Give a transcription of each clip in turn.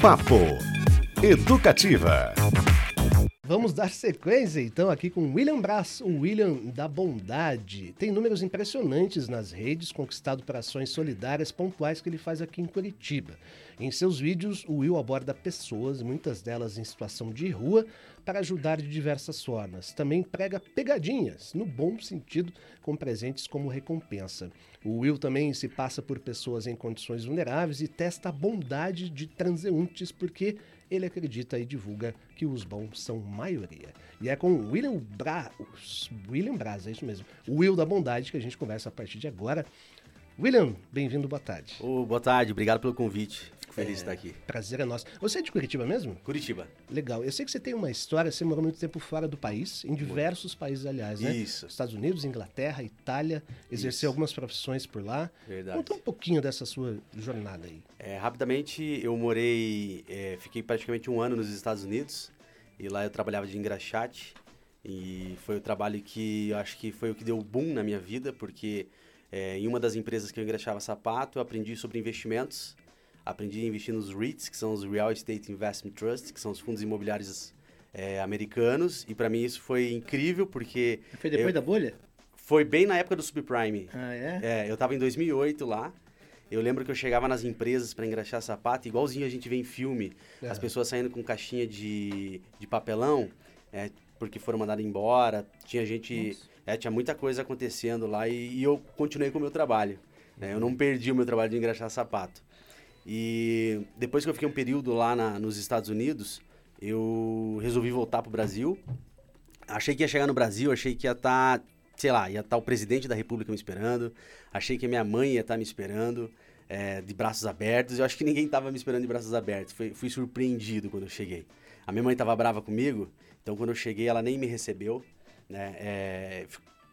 Papo Educativa. Vamos dar sequência então aqui com William Brás, o William da Bondade. Tem números impressionantes nas redes, conquistado por ações solidárias pontuais que ele faz aqui em Curitiba. Em seus vídeos, o Will aborda pessoas, muitas delas em situação de rua, para ajudar de diversas formas. Também prega pegadinhas, no bom sentido, com presentes como recompensa. O Will também se passa por pessoas em condições vulneráveis e testa a bondade de transeuntes, porque ele acredita e divulga que os bons são maioria. E é com William Braz, William Braz, é isso mesmo, o Will da Bondade, que a gente conversa a partir de agora. William, bem-vindo, boa tarde. Oh, boa tarde, obrigado pelo convite. Fico feliz é, de estar aqui. Prazer é nosso. Você é de Curitiba mesmo? Curitiba. Legal. Eu sei que você tem uma história, você morou muito tempo fora do país, em diversos muito. países, aliás, né? Isso. Estados Unidos, Inglaterra, Itália, exerceu Isso. algumas profissões por lá. Verdade. Conta um pouquinho dessa sua jornada aí. É, rapidamente, eu morei, é, fiquei praticamente um ano nos Estados Unidos, e lá eu trabalhava de engraxate, e foi o trabalho que eu acho que foi o que deu boom na minha vida, porque é, em uma das empresas que eu engraxava sapato, eu aprendi sobre investimentos. Aprendi a investir nos REITs, que são os Real Estate Investment Trusts, que são os fundos imobiliários é, americanos. E para mim isso foi incrível, porque... Foi depois eu, da bolha? Foi bem na época do subprime. Ah, é? É, eu estava em 2008 lá. Eu lembro que eu chegava nas empresas para engraxar sapato, igualzinho a gente vê em filme. É. As pessoas saindo com caixinha de, de papelão, é, porque foram mandadas embora. Tinha gente... É, tinha muita coisa acontecendo lá e, e eu continuei com o meu trabalho. Né? Eu não perdi o meu trabalho de engraxar sapato. E depois que eu fiquei um período lá na, nos Estados Unidos, eu resolvi voltar para o Brasil. Achei que ia chegar no Brasil, achei que ia estar, tá, sei lá, ia estar tá o presidente da República me esperando. Achei que a minha mãe ia estar tá me esperando, é, de braços abertos. Eu acho que ninguém estava me esperando de braços abertos. Fui, fui surpreendido quando eu cheguei. A minha mãe estava brava comigo, então quando eu cheguei ela nem me recebeu né? É,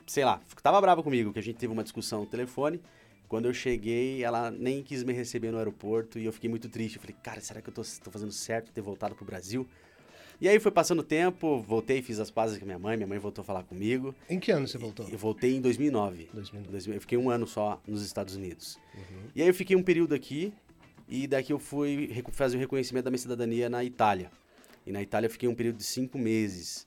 sei lá, tava brava comigo, que a gente teve uma discussão no telefone. Quando eu cheguei, ela nem quis me receber no aeroporto e eu fiquei muito triste. Eu falei, cara, será que eu tô, tô fazendo certo ter voltado pro Brasil? E aí foi passando o tempo, voltei, fiz as pazes com minha mãe, minha mãe voltou a falar comigo. Em que ano você voltou? Eu voltei em 2009. 2009. Eu fiquei um ano só nos Estados Unidos. Uhum. E aí eu fiquei um período aqui e daqui eu fui fazer o reconhecimento da minha cidadania na Itália. E na Itália eu fiquei um período de cinco meses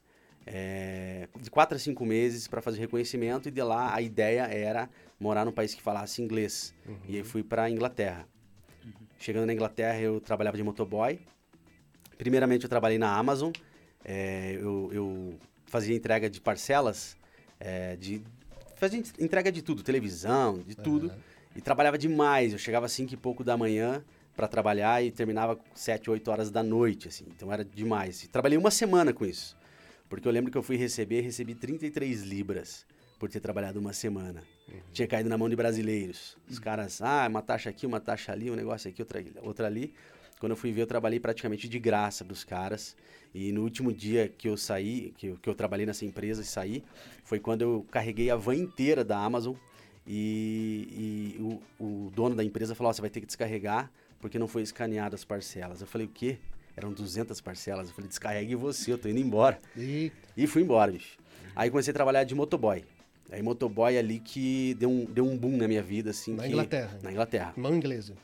é, de quatro a cinco meses para fazer reconhecimento e de lá a ideia era morar num país que falasse inglês. Uhum. E aí fui para Inglaterra. Uhum. Chegando na Inglaterra eu trabalhava de motoboy. Primeiramente eu trabalhei na Amazon. É, eu, eu, fazia entrega de parcelas, é, de fazia entrega de tudo, televisão, de tudo. Uhum. E trabalhava demais. Eu chegava às cinco e pouco da manhã para trabalhar e terminava sete, oito horas da noite, assim. Então era demais. E trabalhei uma semana com isso. Porque eu lembro que eu fui receber, recebi 33 libras por ter trabalhado uma semana. Uhum. Tinha caído na mão de brasileiros. Os uhum. caras, ah, uma taxa aqui, uma taxa ali, um negócio aqui, outra, outra ali. Quando eu fui ver, eu trabalhei praticamente de graça para os caras. E no último dia que eu saí, que eu, que eu trabalhei nessa empresa e saí, foi quando eu carreguei a van inteira da Amazon. E, e o, o, dono da empresa falou: oh, você vai ter que descarregar porque não foi escaneado as parcelas. Eu falei: o quê? Eram 200 parcelas. Eu falei, descarregue você, eu tô indo embora. Eita. E fui embora, bicho. Aí comecei a trabalhar de motoboy. Aí motoboy ali que deu um, deu um boom na minha vida, assim. Na que... Inglaterra. Na Inglaterra. Mão inglesa.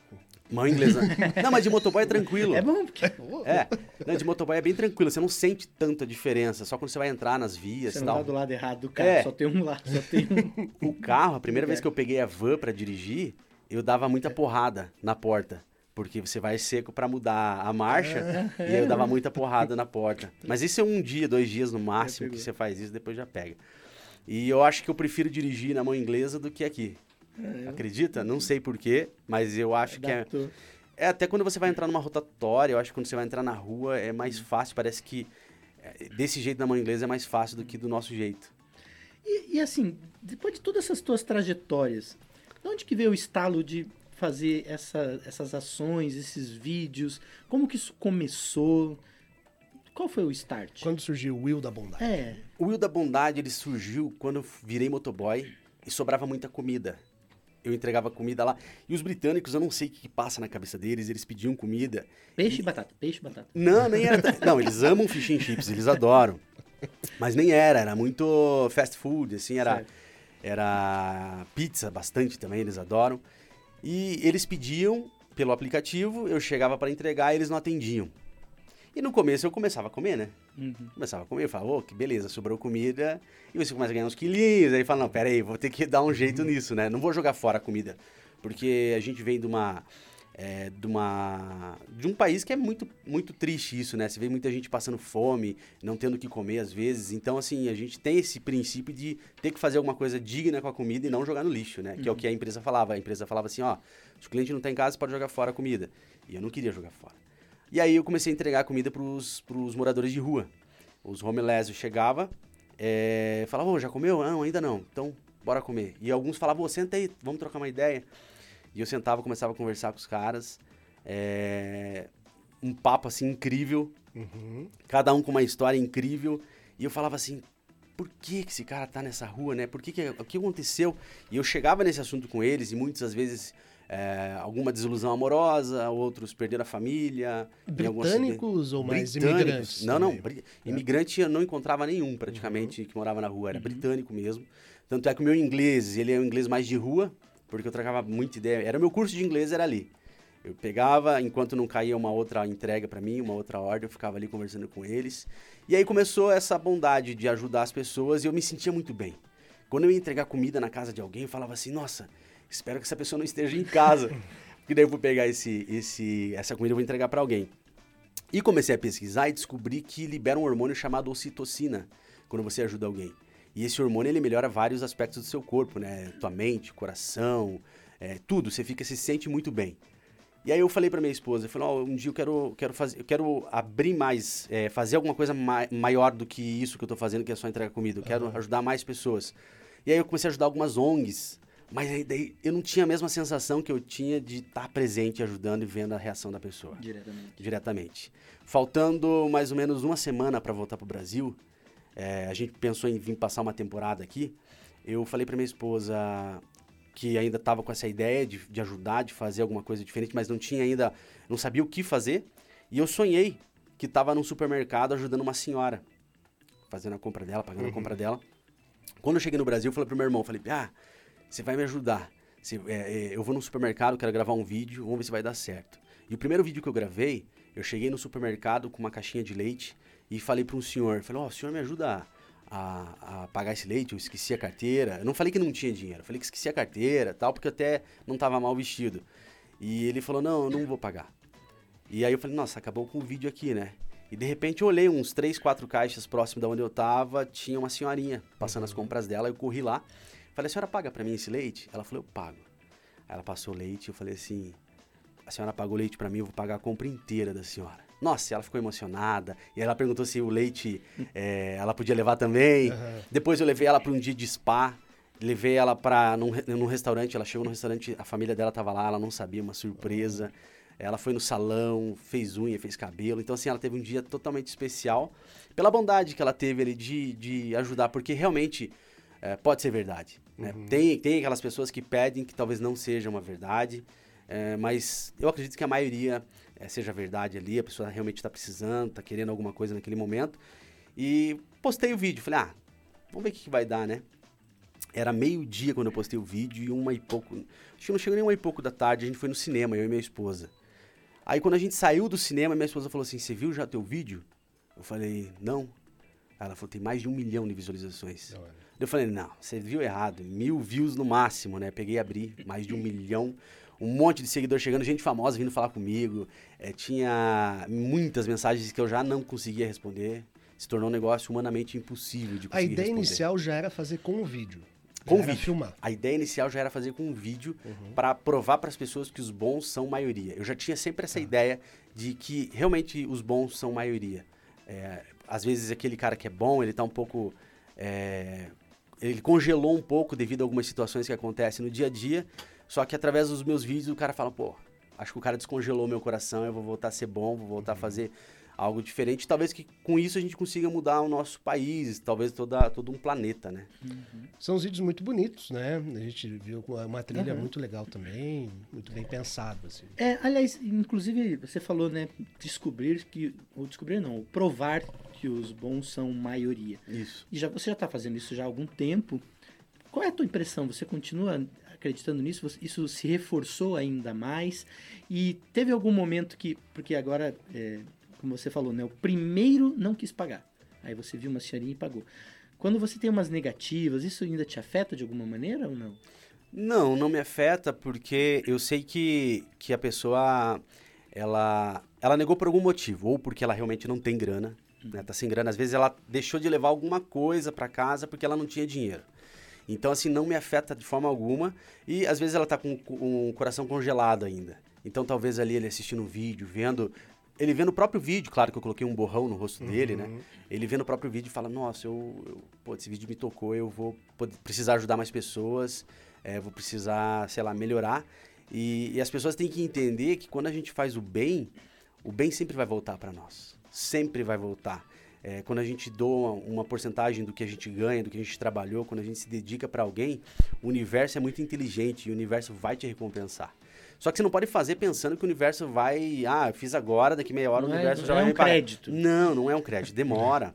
Mão inglesa. não, mas de motoboy é tranquilo. É bom, porque... É, não, de motoboy é bem tranquilo, você não sente tanta diferença, só quando você vai entrar nas vias Você não tal. tá do lado errado do carro, é. só tem um lá, só tem um... O carro, a primeira é. vez que eu peguei a van para dirigir, eu dava muita porrada na porta porque você vai seco para mudar a marcha e aí eu dava muita porrada na porta. Mas isso é um dia, dois dias no máximo que você faz isso, depois já pega. E eu acho que eu prefiro dirigir na mão inglesa do que aqui. É, Acredita? Não sei porquê, mas eu acho que é. É até quando você vai entrar numa rotatória, eu acho que quando você vai entrar na rua é mais fácil. Parece que é, desse jeito na mão inglesa é mais fácil do que do nosso jeito. E, e assim, depois de todas essas tuas trajetórias, de onde que veio o estalo de fazer essa, essas ações, esses vídeos? Como que isso começou? Qual foi o start? Quando surgiu o Will da Bondade? É. O Will da Bondade, ele surgiu quando eu virei motoboy e sobrava muita comida. Eu entregava comida lá. E os britânicos, eu não sei o que passa na cabeça deles, eles pediam comida. Peixe e batata, peixe e batata. Não, nem era. não, eles amam fish and chips, eles adoram. Mas nem era, era muito fast food, assim, era, era pizza bastante também, eles adoram. E eles pediam pelo aplicativo, eu chegava para entregar e eles não atendiam. E no começo eu começava a comer, né? Uhum. Começava a comer, eu falava, ô, que beleza, sobrou comida. E você começa a ganhar uns quilinhos, aí fala, não, pera aí, vou ter que dar um jeito nisso, né? Não vou jogar fora a comida. Porque a gente vem de uma... é, de uma de um país que é muito muito triste isso, né? Você vê muita gente passando fome, não tendo o que comer às vezes. Então assim, a gente tem esse princípio de ter que fazer alguma coisa digna com a comida e não jogar no lixo, né? Que é o que a empresa falava. A empresa falava assim, ó, se o cliente não tá em casa, pode jogar fora a comida. E eu não queria jogar fora. E aí eu comecei a entregar comida pros, pros moradores de rua. Os homeless chegava, é, falava, ô, já comeu? Não, ainda não. Então, bora comer. E alguns falavam, ô, senta aí, vamos trocar uma ideia. E eu sentava, começava a conversar com os caras. é, um papo, assim, incrível. Uhum. Cada um com uma história incrível. E eu falava assim, por que, que esse cara tá nessa rua, né? Por que, que o que aconteceu? E eu chegava nesse assunto com eles e muitas vezes é, alguma desilusão amorosa, outros perderam a família. Britânicos ou mais Britânicos. imigrantes? Não, não. bri- Imigrante eu não encontrava nenhum, praticamente, que morava na rua. Era britânico mesmo. Tanto é que o meu inglês, ele é um inglês mais de rua, porque eu trocava muita ideia. Era o meu curso de inglês, era ali. Eu pegava, enquanto não caía uma outra entrega para mim, uma outra ordem, eu ficava ali conversando com eles. E aí começou essa bondade de ajudar as pessoas e eu me sentia muito bem. Quando eu ia entregar comida na casa de alguém, eu falava assim, nossa, espero que essa pessoa não esteja em casa. Porque daí eu vou pegar esse, esse, essa comida e vou entregar para alguém. E comecei a pesquisar e descobri que libera um hormônio chamado ocitocina quando você ajuda alguém. E esse hormônio ele melhora vários aspectos do seu corpo, né? Tua mente, coração, é, tudo. Você fica se sente muito bem. E aí eu falei pra minha esposa, eu falei, ó, um dia eu quero, quero fazer, eu quero abrir mais, é, fazer alguma coisa ma- maior do que isso que eu tô fazendo, que é só entregar comida. Eu quero ajudar mais pessoas. E aí eu comecei a ajudar algumas ONGs, mas aí daí eu não tinha a mesma sensação que eu tinha de estar presente, ajudando e vendo a reação da pessoa Diretamente. diretamente. Faltando mais ou menos uma semana para voltar pro Brasil, é, a gente pensou em vir passar uma temporada aqui. Eu falei para minha esposa que ainda estava com essa ideia de, de ajudar, de fazer alguma coisa diferente, mas não tinha ainda, não sabia o que fazer. E eu sonhei que estava num supermercado ajudando uma senhora, fazendo a compra dela, pagando a compra dela. Quando eu cheguei no Brasil, eu falei pro meu irmão, falei, ah, você vai me ajudar. Você- é, é, eu vou no supermercado, quero gravar um vídeo, vamos ver se vai dar certo. E o primeiro vídeo que eu gravei, eu cheguei no supermercado com uma caixinha de leite e falei para um senhor, falei, ó, o senhor me ajuda a, a pagar esse leite, eu esqueci a carteira. Eu não falei que não tinha dinheiro, eu falei que esqueci a carteira tal, porque eu até não tava mal vestido. E ele falou, não, eu não vou pagar. E aí eu falei, nossa, acabou com o vídeo aqui, né? E de repente eu olhei uns três, quatro caixas próximo da onde eu tava, tinha uma senhorinha passando as compras dela, eu corri lá. Falei, a senhora paga pra mim esse leite? Ela falou, eu pago. Aí ela passou o leite, eu falei assim, a senhora pagou o leite pra mim, eu vou pagar a compra inteira da senhora. Nossa, ela ficou emocionada. E ela perguntou se o leite eh, ela podia levar também. Aham. Depois eu levei ela para um dia de spa. Levei ela para num, num restaurante. Ela chegou no restaurante, a família dela tava lá, ela não sabia, uma surpresa. Ela foi no salão, fez unha, fez cabelo. Então, assim, ela teve um dia totalmente especial. Pela bondade que ela teve ali de, de ajudar, porque realmente eh, pode ser verdade. né? Tem, tem aquelas pessoas que pedem que talvez não seja uma verdade. eh, mas eu acredito que a maioria eh, seja verdade ali. A pessoa realmente está precisando, está querendo alguma coisa naquele momento. E postei o vídeo. Falei, ah, vamos ver o que, que vai dar, né? Era meio-dia quando eu postei o vídeo e uma e pouco. Acho que não chegou nem uma e pouco da tarde, a gente foi no cinema, eu e minha esposa. Aí quando a gente saiu do cinema, minha esposa falou assim: Você viu já teu vídeo? Eu falei, não. Ela falou, tem mais de um milhão de visualizações. Eu falei, não, você viu errado. Mil views no máximo, né? Peguei e abri, mais de um milhão. Um monte de seguidor chegando, gente famosa vindo falar comigo. É, tinha muitas mensagens que eu já não conseguia responder. Se tornou um negócio humanamente impossível de A conseguir ideia responder. inicial já era fazer com o vídeo. Com vídeo. filmar. A ideia inicial já era fazer com um vídeo Uhum. para provar para as pessoas que os bons são maioria. Eu já tinha sempre essa ideia de que realmente os bons são maioria. É, às vezes aquele cara que é bom, ele tá um pouco. é, ele congelou um pouco devido a algumas situações que acontecem no dia a dia. Só que através dos meus vídeos o cara fala, pô, acho que o cara descongelou meu coração, eu vou voltar a ser bom, vou voltar a fazer algo diferente. Talvez que com isso a gente consiga mudar o nosso país, talvez toda, todo um planeta, né? São os vídeos muito bonitos, né? A gente viu uma trilha Uhum. muito legal também, muito bem pensado, assim. É, aliás, inclusive você falou, né, descobrir que, ou descobrir não, provar que os bons são maioria. Isso. E já você já está fazendo isso já há algum tempo. Qual é a tua impressão? Você continua acreditando nisso, isso se reforçou ainda mais. E teve algum momento que, porque agora, é, como você falou, né, o primeiro não quis pagar. Aí você viu uma senhorinha e pagou. Quando você tem umas negativas, isso ainda te afeta de alguma maneira ou não? Não, não me afeta porque eu sei que, que a pessoa ela, ela negou por algum motivo, ou porque ela realmente não tem grana, né? Tá sem grana. Às vezes ela deixou de levar alguma coisa para casa porque ela não tinha dinheiro. Então, assim, não me afeta de forma alguma. E às vezes ela tá com, o coração congelado ainda. Então, talvez ali ele assistindo um vídeo, vendo. Ele vendo o próprio vídeo, claro que eu coloquei um borrão no rosto uhum. dele, né? Ele vendo o próprio vídeo e fala: Nossa, eu, eu, pô, esse vídeo me tocou, eu vou precisar ajudar mais pessoas, é, vou precisar, sei lá, melhorar. E, e as pessoas têm que entender que quando a gente faz o bem, o bem sempre vai voltar para nós. Sempre vai voltar. É, quando a gente doa uma porcentagem do que a gente ganha, do que a gente trabalhou, quando a gente se dedica para alguém, o universo é muito inteligente e o universo vai te recompensar. Só que você não pode fazer pensando que o universo vai, ah, eu fiz agora, daqui meia hora não o é, universo é, já vai é um crédito. Não, não é um crédito, demora.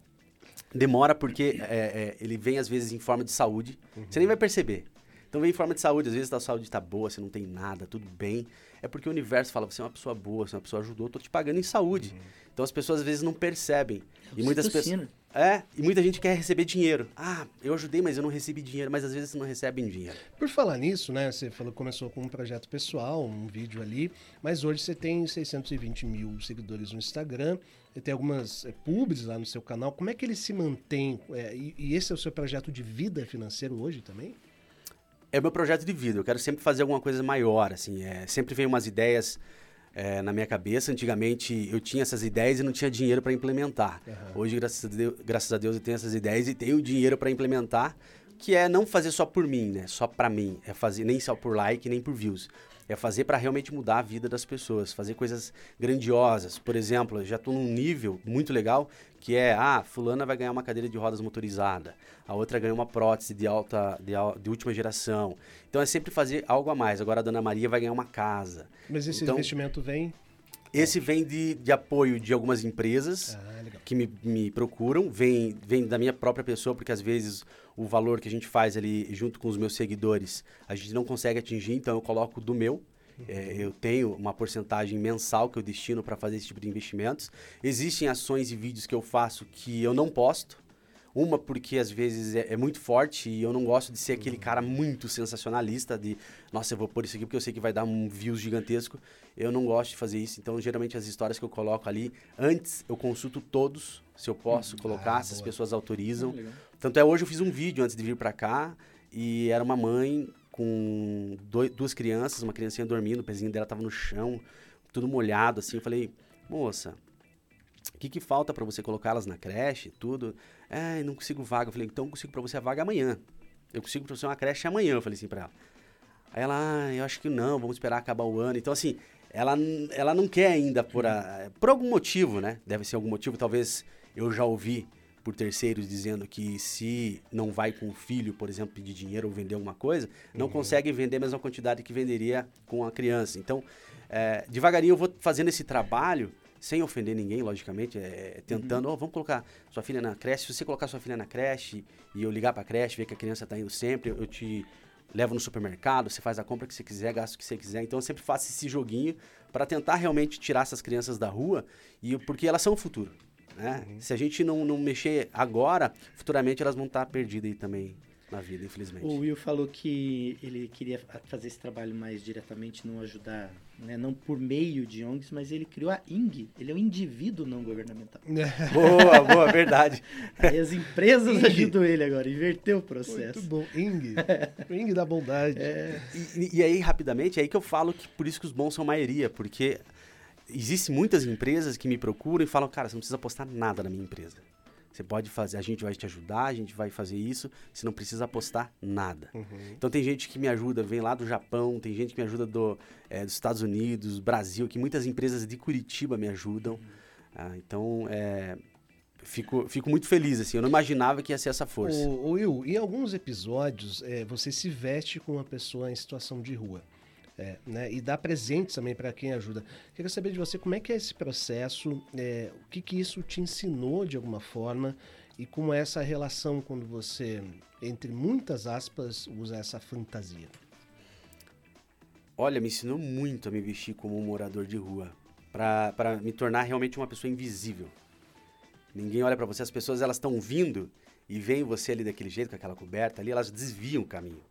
Demora porque é, é, ele vem às vezes em forma de saúde. Uhum. Você nem vai perceber. Então vem em forma de saúde, às vezes a saúde está boa, você não tem nada, tudo bem. É porque o universo fala, você é uma pessoa boa, você é uma pessoa ajudou, tô te pagando em saúde. Uhum. Então as pessoas às vezes não percebem. É e muitas pessoas É, e muita gente quer receber dinheiro. Ah, eu ajudei, mas eu não recebi dinheiro, mas às vezes não recebem dinheiro. Por falar nisso, né, você falou que começou com um projeto pessoal, um vídeo ali, mas hoje você tem 620 mil seguidores no Instagram, e tem algumas é, pubs lá no seu canal. Como é que ele se mantém? É, e, e esse é o seu projeto de vida financeiro hoje também? É o meu projeto de vida. Eu quero sempre fazer alguma coisa maior, assim. É, sempre vem umas ideias é, na minha cabeça. Antigamente eu tinha essas ideias e não tinha dinheiro para implementar. Uhum. Hoje, graças a, Deus, graças a Deus, eu tenho essas ideias e tenho dinheiro para implementar, que é não fazer só por mim, né? Só para mim. É fazer nem só por like, nem por views. É fazer para realmente mudar a vida das pessoas, fazer coisas grandiosas. Por exemplo, eu já estou num nível muito legal que é, ah, fulana vai ganhar uma cadeira de rodas motorizada, a outra ganha uma prótese de alta, de, de última geração. Então é sempre fazer algo a mais. Agora a Dona Maria vai ganhar uma casa. Mas esse então, investimento vem? Esse vem de, de apoio de algumas empresas ah, que me, me procuram, vem, vem da minha própria pessoa, porque às vezes o valor que a gente faz ali junto com os meus seguidores, a gente não consegue atingir, então eu coloco do meu. É, eu tenho uma porcentagem mensal que eu destino para fazer esse tipo de investimentos. Existem ações e vídeos que eu faço que eu não posto. Uma porque às vezes é, é, muito forte e eu não gosto de ser aquele cara muito sensacionalista de, nossa, eu vou pôr isso aqui porque eu sei que vai dar um views gigantesco. Eu não gosto de fazer isso. Então, geralmente as histórias que eu coloco ali, antes eu consulto todos se eu posso hum, colocar, ah, se as pessoas autorizam. Ah, tanto é, hoje eu fiz um vídeo antes de vir para cá e era uma mãe com dois, duas crianças, uma criancinha dormindo, o pezinho dela tava no chão, tudo molhado, assim. Eu falei, moça, o que, que falta para você colocá-las na creche, tudo? É, não consigo vaga. Eu falei, então eu consigo para você a vaga amanhã. Eu consigo para você uma creche amanhã, eu falei assim para ela. Aí ela, ah, eu acho que não, vamos esperar acabar o ano. Então, assim, ela, ela não quer ainda por, a, por algum motivo, né? Deve ser algum motivo, talvez eu já ouvi por terceiros dizendo que se não vai com o filho, por exemplo, pedir dinheiro ou vender alguma coisa, não uhum. consegue vender a mesma quantidade que venderia com a criança. Então, é, devagarinho eu vou fazendo esse trabalho, sem ofender ninguém, logicamente, é, é tentando, uhum. oh, vamos colocar sua filha na creche. Se você colocar sua filha na creche e eu ligar para a creche, ver que a criança está indo sempre, eu te levo no supermercado, você faz a compra que você quiser, gasta o que você quiser. Então eu sempre faço esse joguinho para tentar realmente tirar essas crianças da rua e porque elas são o futuro. Né? Uhum. Se a gente não, não mexer agora, futuramente elas vão estar perdidas aí também na vida, infelizmente. O Will falou que ele queria fazer esse trabalho mais diretamente, não ajudar, né, não por meio de ONGs, mas ele criou a ING. Ele é um indivíduo não governamental. boa, boa, verdade. Aí as empresas Ing. ajudam ele agora, inverteu o processo. Muito bom, ING. o ING da bondade. É. E, e, aí, rapidamente, é aí que eu falo que por isso que os bons são maioria, porque existem muitas empresas que me procuram e falam, cara, você não precisa apostar nada na minha empresa. Você pode fazer, a gente vai te ajudar, a gente vai fazer isso, você não precisa apostar nada. Uhum. Então tem gente que me ajuda, vem lá do Japão, tem gente que me ajuda do, é, dos Estados Unidos, Brasil, que muitas empresas de Curitiba me ajudam. Uhum. Ah, então, é, fico, fico muito feliz, assim, eu não imaginava que ia ser essa força. O, o Will, em alguns episódios, é, você se veste com uma pessoa em situação de rua. É, né? E dá presentes também para quem ajuda. Queria saber de você como é que é esse processo, é, o que, que isso te ensinou de alguma forma e como é essa relação quando você, entre muitas aspas, usa essa fantasia. Olha, me ensinou muito a me vestir como um morador de rua, para me tornar realmente uma pessoa invisível. Ninguém olha para você, as pessoas elas estão vindo e veem você ali daquele jeito, com aquela coberta ali, elas desviam o caminho.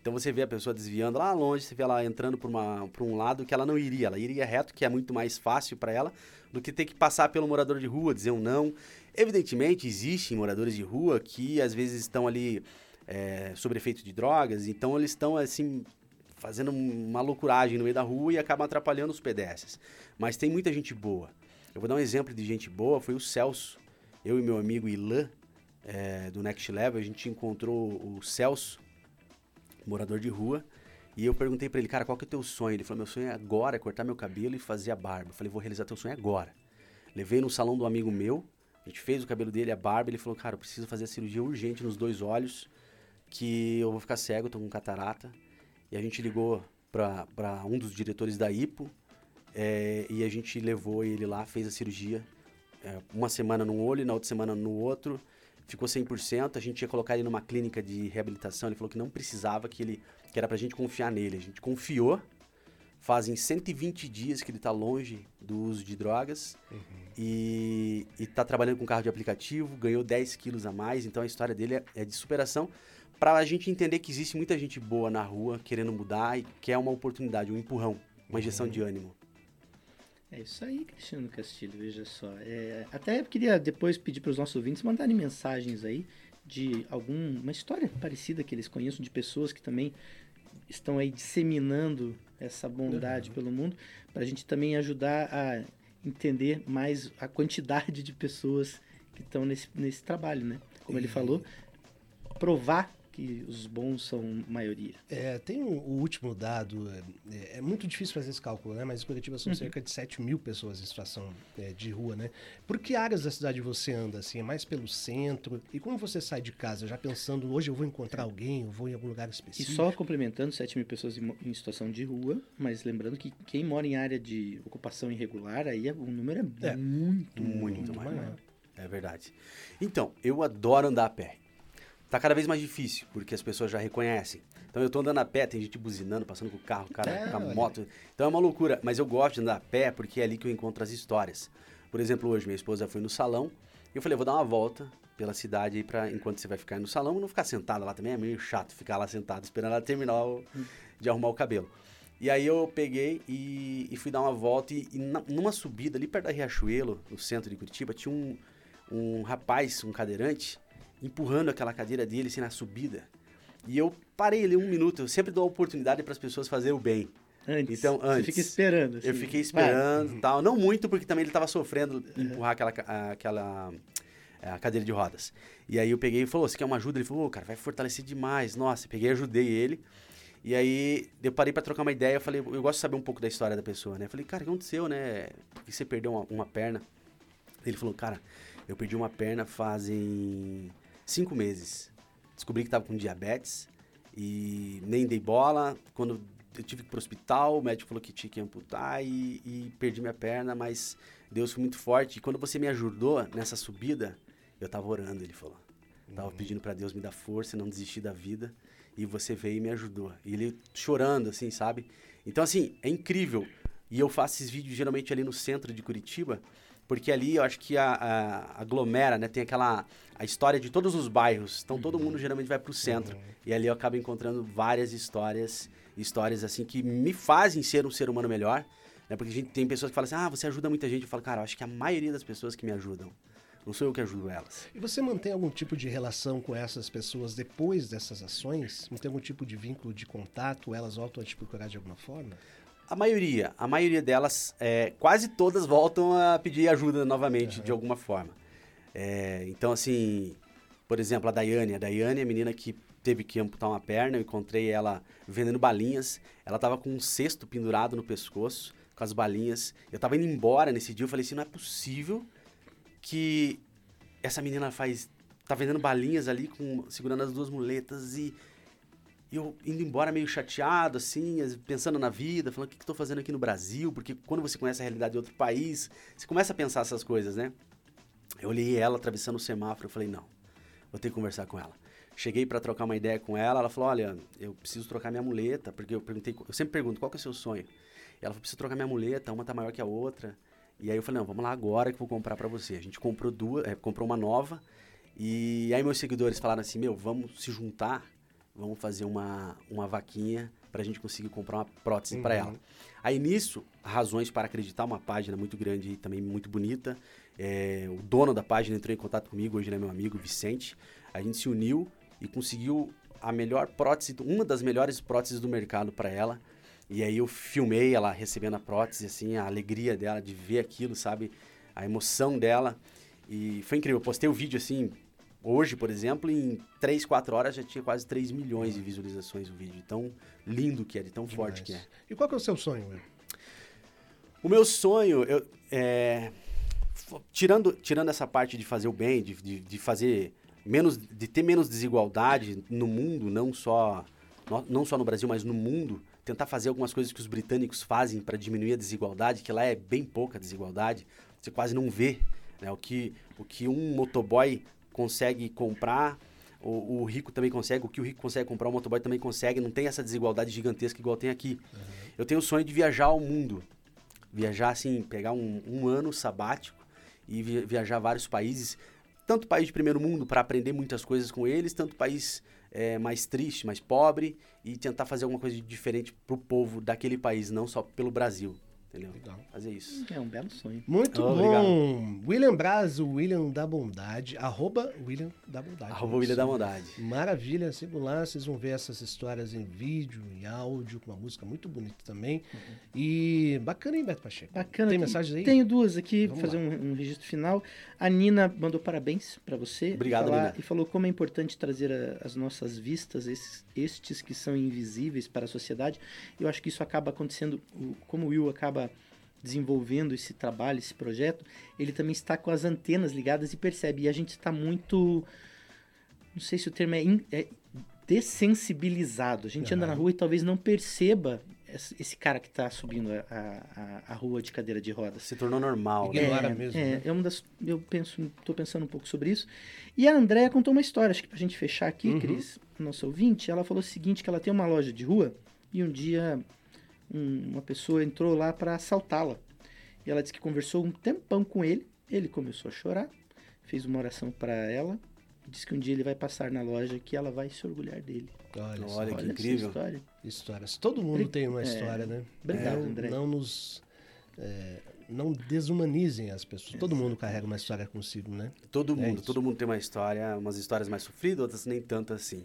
Então você vê a pessoa desviando lá longe, você vê ela entrando por, uma, por um lado que ela não iria, ela iria reto, que é muito mais fácil para ela do que ter que passar pelo morador de rua, dizer um não. Evidentemente, existem moradores de rua que às vezes estão ali é, sobre efeito de drogas, então eles estão assim fazendo uma loucuragem no meio da rua e acabam atrapalhando os pedestres. Mas tem muita gente boa. Eu vou dar um exemplo de gente boa, foi o Celso. Eu e meu amigo Ilan, é, do Next Level, a gente encontrou o Celso, morador de rua, e eu perguntei para ele, cara, qual que é o teu sonho? Ele falou, meu sonho é agora, é cortar meu cabelo e fazer a barba. Eu falei, vou realizar teu sonho agora. Levei no salão do amigo meu, a gente fez o cabelo dele, a barba, ele falou, cara, eu preciso fazer a cirurgia urgente nos dois olhos, que eu vou ficar cego, tô com catarata. E a gente ligou para um dos diretores da IPO, é, e a gente levou ele lá, fez a cirurgia, é, uma semana num olho, na outra semana no outro, ficou 100%, a gente ia colocar ele numa clínica de reabilitação, ele falou que não precisava, que ele que era pra gente confiar nele. A gente confiou. Fazem 120 dias que ele tá longe do uso de drogas uhum. e, e tá trabalhando com carro de aplicativo, ganhou 10 quilos a mais, então a história dele é, é de superação para a gente entender que existe muita gente boa na rua querendo mudar e quer uma oportunidade, um empurrão, uma injeção uhum. de ânimo. É isso aí, Cristiano Castilho, veja só. É, até queria depois pedir para os nossos ouvintes mandarem mensagens aí de alguma história parecida que eles conheçam, de pessoas que também estão aí disseminando essa bondade uhum. pelo mundo, para a gente também ajudar a entender mais a quantidade de pessoas que estão nesse, nesse trabalho, né? Como ele falou, provar que os bons são maioria. É, tem o, o último dado, é, é, muito difícil fazer esse cálculo, né? Mas em Curitiba são uhum. cerca de 7 mil pessoas em situação é, de rua, né? Por que áreas da cidade você anda, assim? É mais pelo centro? E como você sai de casa, já pensando, hoje eu vou encontrar alguém, eu vou em algum lugar específico? E só complementando, 7 mil pessoas em, em situação de rua, mas lembrando que quem mora em área de ocupação irregular, aí é, o número é, é muito, muito, muito maior. maior. É verdade. Então, eu adoro andar a pé tá cada vez mais difícil, porque as pessoas já reconhecem. Então eu tô andando a pé, tem gente buzinando, passando com o carro, cara é, com a moto. Então é uma loucura, mas eu gosto de andar a pé porque é ali que eu encontro as histórias. Por exemplo, hoje minha esposa foi no salão e eu falei, vou dar uma volta pela cidade aí para enquanto você vai ficar no salão, não ficar sentada lá também, é meio chato ficar lá sentado esperando ela terminar o, de arrumar o cabelo. E aí eu peguei e, e fui dar uma volta e, e na, numa subida ali perto da Riachuelo, no centro de Curitiba, tinha um, um rapaz, um cadeirante, empurrando aquela cadeira dele assim na subida. E eu parei ali um minuto, eu sempre dou a oportunidade para as pessoas fazerem o bem. Antes. Então, antes. Você fica esperando. Assim. Eu fiquei esperando e tal. Não muito, porque também ele estava sofrendo empurrar aquela, aquela a cadeira de rodas. E aí eu peguei e falou: Você quer uma ajuda? Ele falou: oh, Cara, vai fortalecer demais. Nossa, peguei e ajudei ele. E aí eu parei para trocar uma ideia. Eu falei: Eu gosto de saber um pouco da história da pessoa, né? Eu falei: Cara, o que aconteceu, né? Por que você perdeu uma, uma perna? Ele falou: Cara, eu perdi uma perna fazem cinco meses. Descobri que estava com diabetes e nem dei bola. Quando eu tive que ir pro hospital, o médico falou que tinha que amputar e, e perdi minha perna, mas Deus foi muito forte. E quando você me ajudou nessa subida, eu estava orando, ele falou. Tava uhum. pedindo para Deus me dar força, não desistir da vida. E você veio e me ajudou. E ele chorando, assim, sabe? Então, assim, é incrível. E eu faço esses vídeos geralmente ali no centro de Curitiba porque ali eu acho que a, a, aglomera, né? Tem aquela a história de todos os bairros. Então todo mundo geralmente vai para o centro. Uhum. E ali eu acabo encontrando várias histórias, histórias assim que me fazem ser um ser humano melhor. Né? Porque a gente tem pessoas que falam assim, ah, você ajuda muita gente. Eu falo, cara, eu acho que a maioria das pessoas que me ajudam. Não sou eu que ajudo elas. E você mantém algum tipo de relação com essas pessoas depois dessas ações? Mantém algum tipo de vínculo de contato? Elas voltam a te procurar de alguma forma? A maioria, a maioria delas, é, quase todas voltam a pedir ajuda novamente uhum. de alguma forma. É, então, assim, por exemplo, a Daiane. A Daiane é a menina que teve que amputar uma perna. Eu encontrei ela vendendo balinhas. Ela tava com um cesto pendurado no pescoço, com as balinhas. Eu tava indo embora nesse dia. Eu falei assim: não é possível que essa menina faz. tá vendendo balinhas ali, com, segurando as duas muletas e eu indo embora meio chateado, assim, pensando na vida, falando o que, que estou fazendo aqui no Brasil, porque quando você conhece a realidade de outro país, você começa a pensar essas coisas, né? Eu olhei ela atravessando o semáforo e falei, não, vou ter que conversar com ela. cheguei para trocar uma ideia com ela, ela falou, olha, eu preciso trocar minha muleta, porque eu perguntei, eu sempre pergunto, qual que é o seu sonho? Ela falou, preciso trocar minha muleta, uma tá maior que a outra. E aí eu falei, não, vamos lá agora que eu vou comprar para você. A gente comprou duas, é, comprou uma nova, e aí meus seguidores falaram assim, meu, vamos se juntar, vamos fazer uma, uma vaquinha para a gente conseguir comprar uma prótese uhum. para ela. Aí nisso, razões para acreditar, uma página muito grande e também muito bonita. É, o dono da página entrou em contato comigo, hoje é meu amigo Vicente. A gente se uniu e conseguiu a melhor prótese, uma das melhores próteses do mercado para ela. E aí eu filmei ela recebendo a prótese, assim, a alegria dela de ver aquilo, sabe? A emoção dela. E foi incrível. Eu postei o vídeo assim, Hoje, por exemplo, em 3, 4 horas já tinha quase 3 milhões de visualizações o vídeo. Tão lindo que é, tão Demais. forte que é. E qual que é o seu sonho, Will? O meu sonho, eu, é, tirando, tirando essa parte de fazer o bem, de, de, de, fazer menos, de ter menos desigualdade no mundo, não só, não só no Brasil, mas no mundo, tentar fazer algumas coisas que os britânicos fazem para diminuir a desigualdade, que lá é bem pouca desigualdade, você quase não vê. Né? O, que, o que um motoboy consegue comprar, o, o, rico também consegue, o que o rico consegue comprar, o motoboy também consegue, não tem essa desigualdade gigantesca igual tem aqui. Uhum. Eu tenho o sonho de viajar ao mundo, viajar assim, pegar um, um ano sabático e vi, viajar vários países, tanto país de primeiro mundo para aprender muitas coisas com eles, tanto país é, mais triste, mais pobre e tentar fazer alguma coisa diferente para o povo daquele país, não só pelo Brasil. Entendeu? Legal. Fazer isso. É um belo sonho. Muito oh, bom. Obrigado. William Braz, o William da Bondade. Arroba William da Bondade. Arroba William da Bondade. Maravilha. Sigam lá, vocês vão ver essas histórias em vídeo, em áudio, com uma música muito bonita também. Uhum. E bacana, hein, Beto Pacheco? Bacana. Tem mensagens aí? Tenho duas aqui, Vamos fazer um, um, registro final. A Nina mandou parabéns para você. Obrigado, falar, Nina. E falou como é importante trazer a, as nossas vistas, esses, estes que são invisíveis para a sociedade. Eu acho que isso acaba acontecendo, como o Will acaba desenvolvendo esse trabalho, esse projeto, ele também está com as antenas ligadas e percebe. E a gente está muito. Não sei se o termo é, in, é dessensibilizado. A gente uhum. anda na rua e talvez não perceba esse cara que está subindo a, a, a, rua de cadeira de rodas. Se tornou normal. Né? Ignora é, mesmo. É, né? é uma das, eu penso, estou pensando um pouco sobre isso. E a Andrea contou uma história, acho que para a gente fechar aqui, uhum. Cris, nosso ouvinte, ela falou o seguinte, que ela tem uma loja de rua e um dia um, uma pessoa entrou lá para assaltá-la. E ela disse que conversou um tempão com ele. Ele começou a chorar, fez uma oração para ela. Disse que um dia ele vai passar na loja que ela vai se orgulhar dele. Olha, Olha que incrível. História. Histórias. Todo mundo tem uma é, história, né? Obrigado, é, André. Não nos. É, não desumanizem as pessoas. Todo mundo carrega uma história consigo, né? Todo é mundo, todo mundo tem uma história, umas histórias mais sofridas, outras nem tanto assim.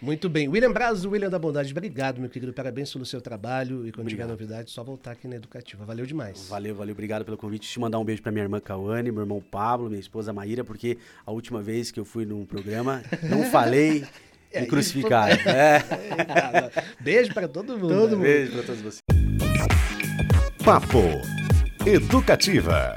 Muito bem. William Braz, William da Bondade, obrigado, meu querido. Parabéns pelo seu trabalho. E quando obrigado. tiver novidade, só voltar aqui na Educativa. Valeu demais. Valeu, valeu. Obrigado pelo convite. Deixa eu mandar um beijo pra minha irmã Cauane, meu irmão Pablo, minha esposa Maíra, porque a última vez que eu fui num programa, não falei. É, me crucificaram. Foi... É. Beijo para todo mundo. Todo mundo. Beijo para todos vocês. Papo Educativa.